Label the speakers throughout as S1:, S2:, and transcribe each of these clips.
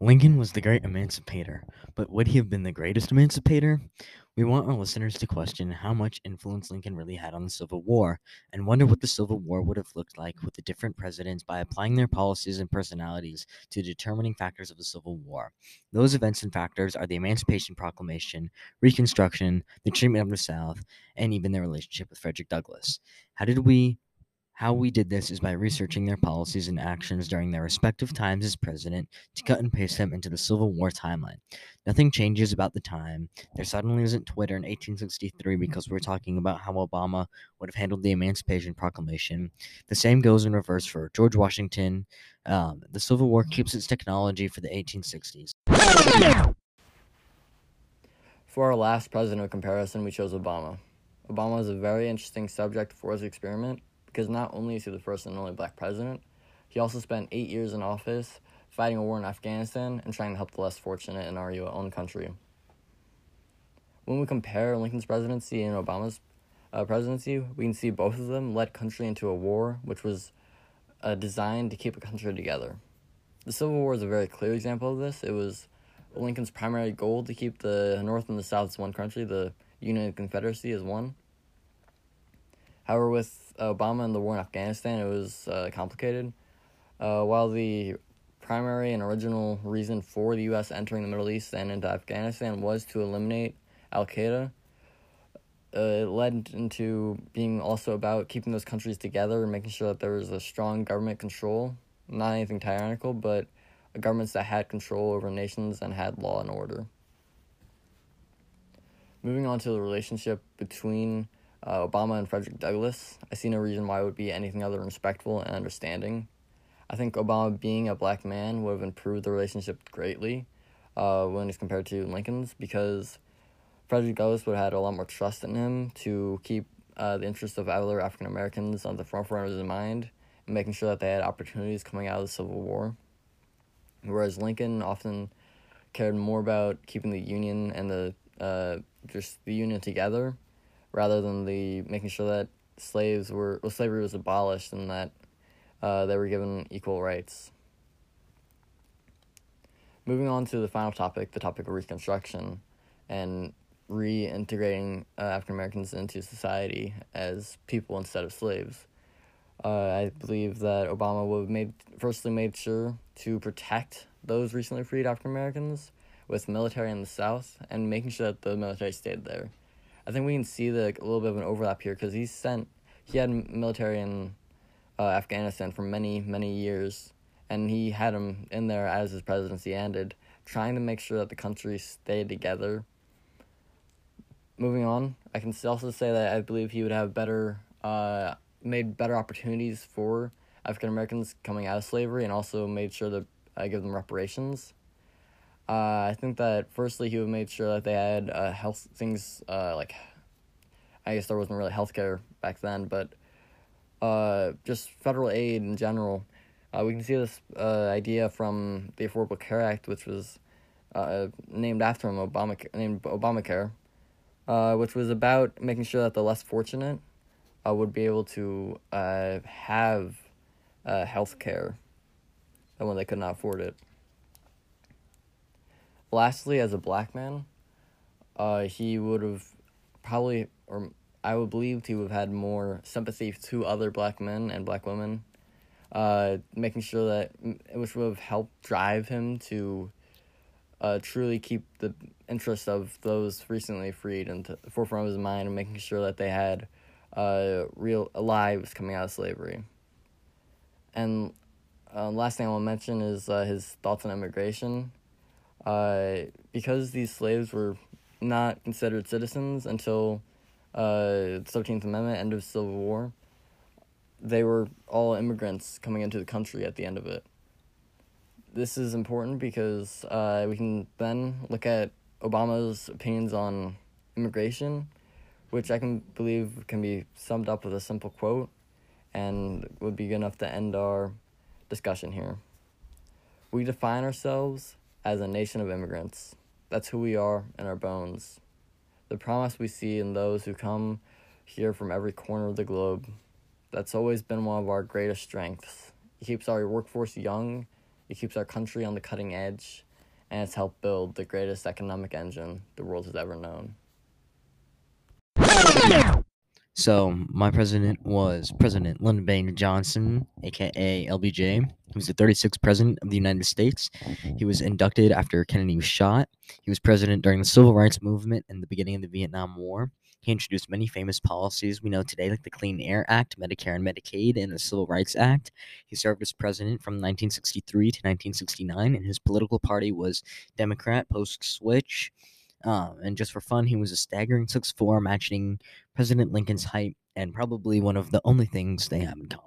S1: Lincoln was the great emancipator, but would he have been the greatest emancipator? We want our listeners to question how much influence Lincoln really had on the Civil War and wonder what the Civil War would have looked like with the different presidents by applying their policies and personalities to determining factors of the Civil War. Those events and factors are the Emancipation Proclamation, Reconstruction, the treatment of the South, and even their relationship with Frederick Douglass. How did we how we did this is by researching their policies and actions during their respective times as president to cut and paste them into the Civil War timeline. Nothing changes about the time. There suddenly isn't Twitter in 1863 because we're talking about how Obama would have handled the Emancipation Proclamation. The same goes in reverse for George Washington. Um, the Civil War keeps its technology for the 1860s.
S2: For our last president of comparison, we chose Obama. Obama is a very interesting subject for this experiment because not only is he the first and only black president, he also spent eight years in office fighting a war in Afghanistan and trying to help the less fortunate in our own country. When we compare Lincoln's presidency and Obama's uh, presidency, we can see both of them led country into a war which was uh, designed to keep a country together. The Civil War is a very clear example of this. It was Lincoln's primary goal to keep the North and the South as one country, the Union Confederacy as one. However, with Obama and the war in Afghanistan, it was uh, complicated. Uh, while the primary and original reason for the U.S. entering the Middle East and into Afghanistan was to eliminate Al Qaeda, uh, it led into being also about keeping those countries together and making sure that there was a strong government control, not anything tyrannical, but governments that had control over nations and had law and order. Moving on to the relationship between uh, Obama and Frederick Douglass, I see no reason why it would be anything other than respectful and understanding. I think Obama being a black man would have improved the relationship greatly uh, when it's compared to Lincoln's because Frederick Douglass would have had a lot more trust in him to keep uh, the interests of other African Americans on the forefront of his mind and making sure that they had opportunities coming out of the Civil War. Whereas Lincoln often cared more about keeping the Union and the uh, just the Union together rather than the making sure that slaves were well, slavery was abolished and that uh, they were given equal rights. Moving on to the final topic, the topic of Reconstruction, and reintegrating uh, African Americans into society as people instead of slaves. Uh, I believe that Obama would have made firstly made sure to protect those recently freed African Americans with military in the South and making sure that the military stayed there. I think we can see the a little bit of an overlap here because he sent he had military in uh, Afghanistan for many many years, and he had him in there as his presidency ended, trying to make sure that the country stayed together. Moving on, I can also say that I believe he would have better uh, made better opportunities for African Americans coming out of slavery, and also made sure to uh, give them reparations. Uh, I think that firstly he would made sure that they had uh, health things uh, like I guess there wasn't really healthcare back then, but uh, just federal aid in general. Uh, we can see this uh, idea from the Affordable Care Act, which was uh, named after him, Obama named Obamacare, uh, which was about making sure that the less fortunate uh, would be able to uh, have uh, health care when they could not afford it. Lastly, as a black man, uh, he would have probably, or I would believe he would have had more sympathy to other black men and black women, uh, making sure that, which would have helped drive him to uh, truly keep the interest of those recently freed into the forefront of his mind and making sure that they had uh, real lives coming out of slavery. And uh, last thing I want to mention is uh, his thoughts on immigration. Uh, because these slaves were not considered citizens until uh, 13th Amendment, end of Civil War, they were all immigrants coming into the country at the end of it. This is important because uh, we can then look at Obama's opinions on immigration, which I can believe can be summed up with a simple quote and would be good enough to end our discussion here. We define ourselves as a nation of immigrants. That's who we are in our bones. The promise we see in those who come here from every corner of the globe. That's always been one of our greatest strengths. It keeps our workforce young, it keeps our country on the cutting edge, and it's helped build the greatest economic engine the world has ever known.
S1: So my president was President Lyndon Baines Johnson, aka LBJ. He was the 36th president of the United States. He was inducted after Kennedy was shot. He was president during the Civil Rights Movement and the beginning of the Vietnam War. He introduced many famous policies we know today, like the Clean Air Act, Medicare and Medicaid, and the Civil Rights Act. He served as president from 1963 to 1969, and his political party was Democrat post switch. Um, and just for fun, he was a staggering 6'4, matching President Lincoln's height, and probably one of the only things they have in common.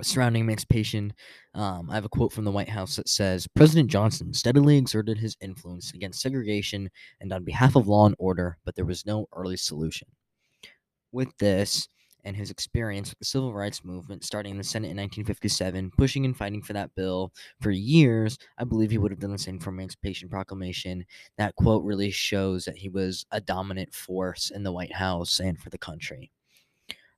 S1: Surrounding emancipation, um, I have a quote from the White House that says President Johnson steadily exerted his influence against segregation and on behalf of law and order, but there was no early solution. With this, and his experience with the civil rights movement starting in the Senate in 1957, pushing and fighting for that bill for years, I believe he would have done the same for Emancipation Proclamation. That quote really shows that he was a dominant force in the White House and for the country.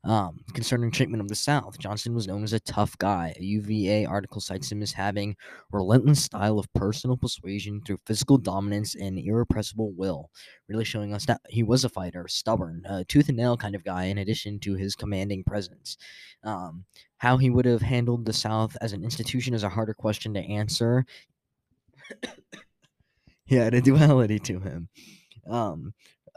S1: Um, concerning treatment of the South, Johnson was known as a tough guy. A UVA article cites him as having relentless style of personal persuasion through physical dominance and irrepressible will, really showing us that he was a fighter, stubborn, a tooth and nail kind of guy. In addition to his commanding presence, um, how he would have handled the South as an institution is a harder question to answer. he had a duality to him. Um,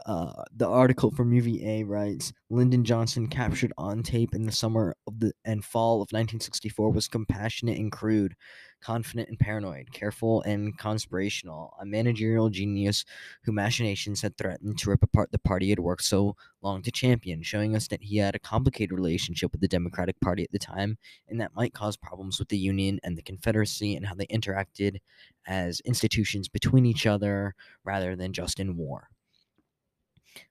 S1: uh, the article from UVA writes Lyndon Johnson, captured on tape in the summer of the and fall of 1964, was compassionate and crude, confident and paranoid, careful and conspirational, a managerial genius whose machinations had threatened to rip apart the party he had worked so long to champion, showing us that he had a complicated relationship with the Democratic Party at the time, and that might cause problems with the Union and the Confederacy and how they interacted as institutions between each other rather than just in war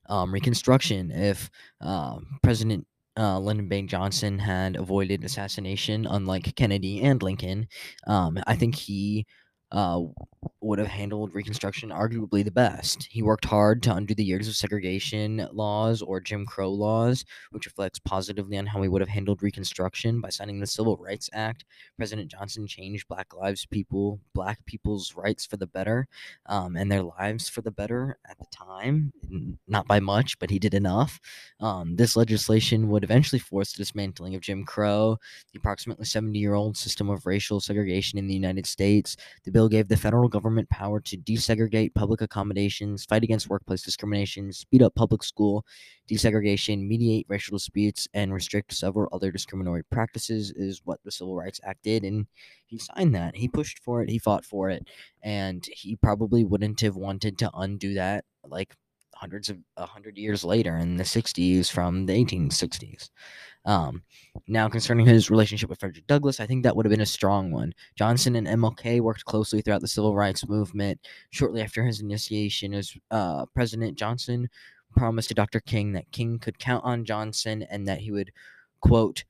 S1: um, Reconstruction. If uh, President uh, Lyndon Baines Johnson had avoided assassination, unlike Kennedy and Lincoln, um, I think he uh, would have handled Reconstruction arguably the best. He worked hard to undo the years of segregation laws or Jim Crow laws, which reflects positively on how he would have handled Reconstruction by signing the Civil Rights Act. President Johnson changed Black lives people, Black people's rights for the better, um, and their lives for the better at the time. Not by much, but he did enough. Um, this legislation would eventually force the dismantling of Jim Crow, the approximately 70 year old system of racial segregation in the United States. The bill gave the federal government power to desegregate public accommodations, fight against workplace discrimination, speed up public school desegregation, mediate racial disputes, and restrict several other discriminatory practices, is what the Civil Rights Act did. And he signed that. He pushed for it. He fought for it. And he probably wouldn't have wanted to undo that like hundreds of a hundred years later in the 60s from the 1860s. Um, now, concerning his relationship with Frederick Douglass, I think that would have been a strong one. Johnson and MLK worked closely throughout the civil rights movement. Shortly after his initiation as uh, President, Johnson promised to Dr. King that King could count on Johnson and that he would, quote,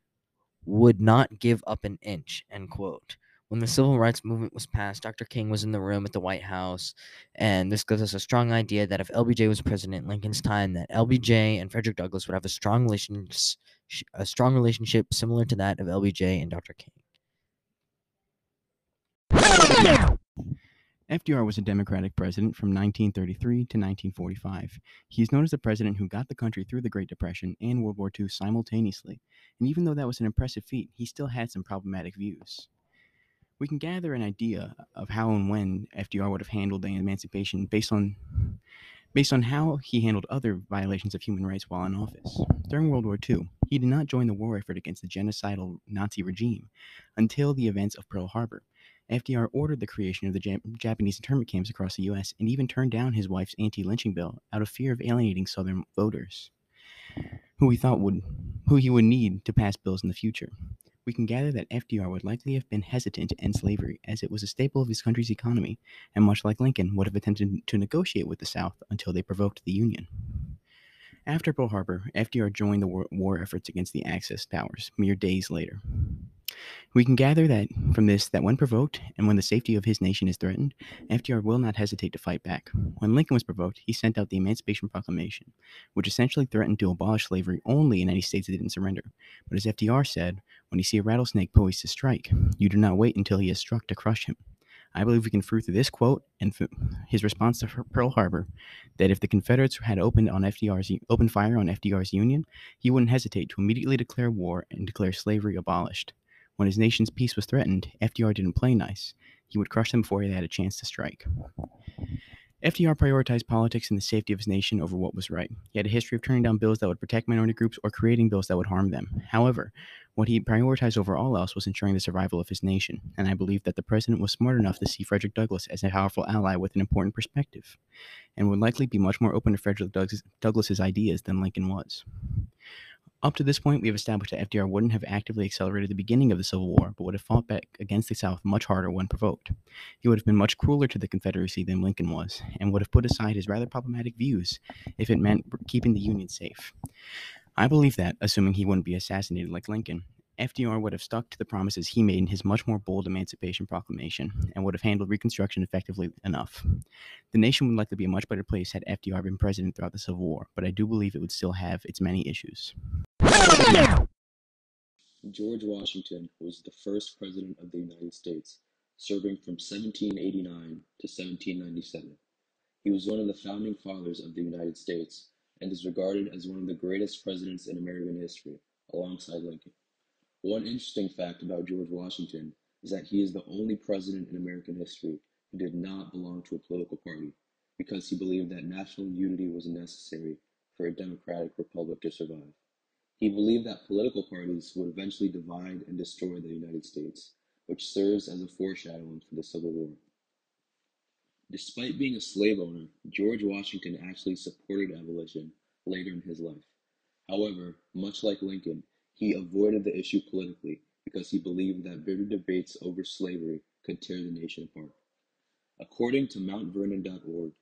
S1: would not give up an inch, end quote. When the civil rights movement was passed, Dr. King was in the room at the White House, and this gives us a strong idea that if LBJ was president in Lincoln's time, that LBJ and Frederick Douglass would have a strong relationship, a strong relationship similar to that of LBJ and Dr. King.
S3: FDR was a Democratic president from 1933 to 1945. He is known as the president who got the country through the Great Depression and World War II simultaneously. And even though that was an impressive feat, he still had some problematic views. We can gather an idea of how and when FDR would have handled the emancipation based on based on how he handled other violations of human rights while in office. During World War II, he did not join the war effort against the genocidal Nazi regime until the events of Pearl Harbor. FDR ordered the creation of the Jap- Japanese internment camps across the U.S. and even turned down his wife's anti-lynching bill out of fear of alienating Southern voters, who he thought would, who he would need to pass bills in the future. We can gather that FDR would likely have been hesitant to end slavery, as it was a staple of his country's economy, and much like Lincoln, would have attempted to negotiate with the South until they provoked the Union. After Pearl Harbor, FDR joined the war, war efforts against the Axis powers mere days later. We can gather that from this that when provoked and when the safety of his nation is threatened, FDR will not hesitate to fight back. When Lincoln was provoked, he sent out the Emancipation Proclamation, which essentially threatened to abolish slavery only in any states that didn't surrender. But as FDR said, when you see a rattlesnake poised to strike, you do not wait until he has struck to crush him. I believe we can prove through this quote and his response to Pearl Harbor that if the Confederates had opened on FDR's open fire on FDR's Union, he wouldn't hesitate to immediately declare war and declare slavery abolished. When his nation's peace was threatened, FDR didn't play nice. He would crush them before they had a chance to strike. FDR prioritized politics and the safety of his nation over what was right. He had a history of turning down bills that would protect minority groups or creating bills that would harm them. However, what he prioritized over all else was ensuring the survival of his nation, and I believe that the president was smart enough to see Frederick Douglass as a powerful ally with an important perspective, and would likely be much more open to Frederick Douglass's ideas than Lincoln was. Up to this point, we have established that FDR wouldn't have actively accelerated the beginning of the Civil War, but would have fought back against the South much harder when provoked. He would have been much crueler to the Confederacy than Lincoln was, and would have put aside his rather problematic views if it meant keeping the Union safe. I believe that, assuming he wouldn't be assassinated like Lincoln, FDR would have stuck to the promises he made in his much more bold Emancipation Proclamation and would have handled Reconstruction effectively enough. The nation would likely be a much better place had FDR been president throughout the Civil War, but I do believe it would still have its many issues.
S4: George Washington was the first President of the United States, serving from 1789 to 1797. He was one of the founding fathers of the United States and is regarded as one of the greatest presidents in American history, alongside Lincoln. One interesting fact about George Washington is that he is the only president in American history who did not belong to a political party because he believed that national unity was necessary for a democratic republic to survive. He believed that political parties would eventually divide and destroy the United States, which serves as a foreshadowing for the Civil War. Despite being a slave owner, George Washington actually supported abolition later in his life. However, much like Lincoln, he avoided the issue politically because he believed that bitter debates over slavery could tear the nation apart. According to MountVernon.org,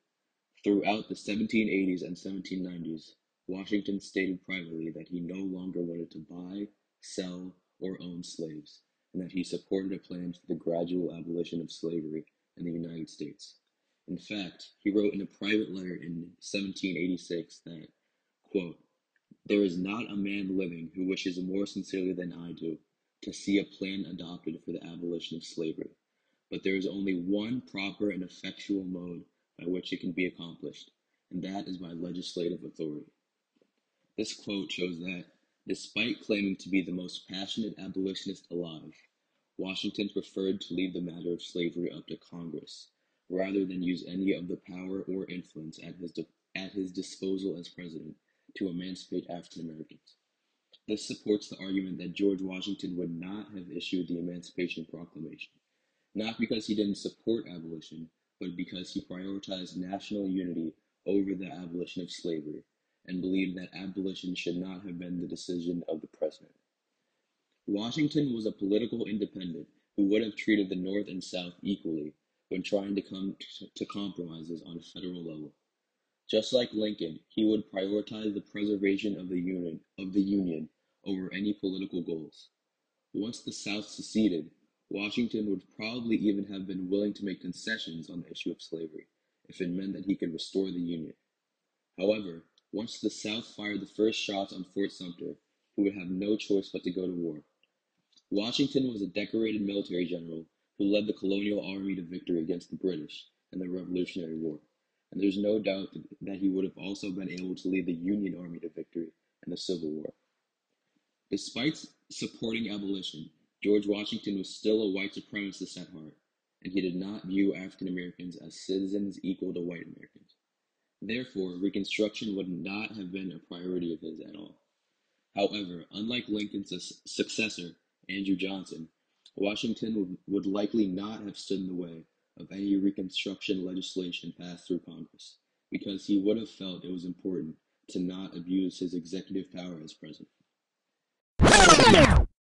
S4: throughout the 1780s and 1790s, Washington stated privately that he no longer wanted to buy, sell, or own slaves, and that he supported a plan for the gradual abolition of slavery in the United States. In fact, he wrote in a private letter in 1786 that, quote, There is not a man living who wishes more sincerely than I do to see a plan adopted for the abolition of slavery, but there is only one proper and effectual mode by which it can be accomplished, and that is by legislative authority. This quote shows that, despite claiming to be the most passionate abolitionist alive, Washington preferred to leave the matter of slavery up to Congress, rather than use any of the power or influence at his, at his disposal as president to emancipate African Americans. This supports the argument that George Washington would not have issued the Emancipation Proclamation, not because he didn't support abolition, but because he prioritized national unity over the abolition of slavery and believed that abolition should not have been the decision of the president. Washington was a political independent who would have treated the North and South equally when trying to come to compromises on a federal level. Just like Lincoln, he would prioritize the preservation of the Union, of the Union over any political goals. Once the South seceded, Washington would probably even have been willing to make concessions on the issue of slavery if it meant that he could restore the Union. However, once the South fired the first shots on Fort Sumter, he would have no choice but to go to war. Washington was a decorated military general who led the colonial army to victory against the British in the Revolutionary War, and there's no doubt that he would have also been able to lead the Union Army to victory in the Civil War. Despite supporting abolition, George Washington was still a white supremacist at heart, and he did not view African Americans as citizens equal to white Americans. Therefore, Reconstruction would not have been a priority of his at all. However, unlike Lincoln's successor, Andrew Johnson, Washington would, likely not have stood in the way of any Reconstruction legislation passed through Congress, because he would have felt it was important to not abuse his executive power as president.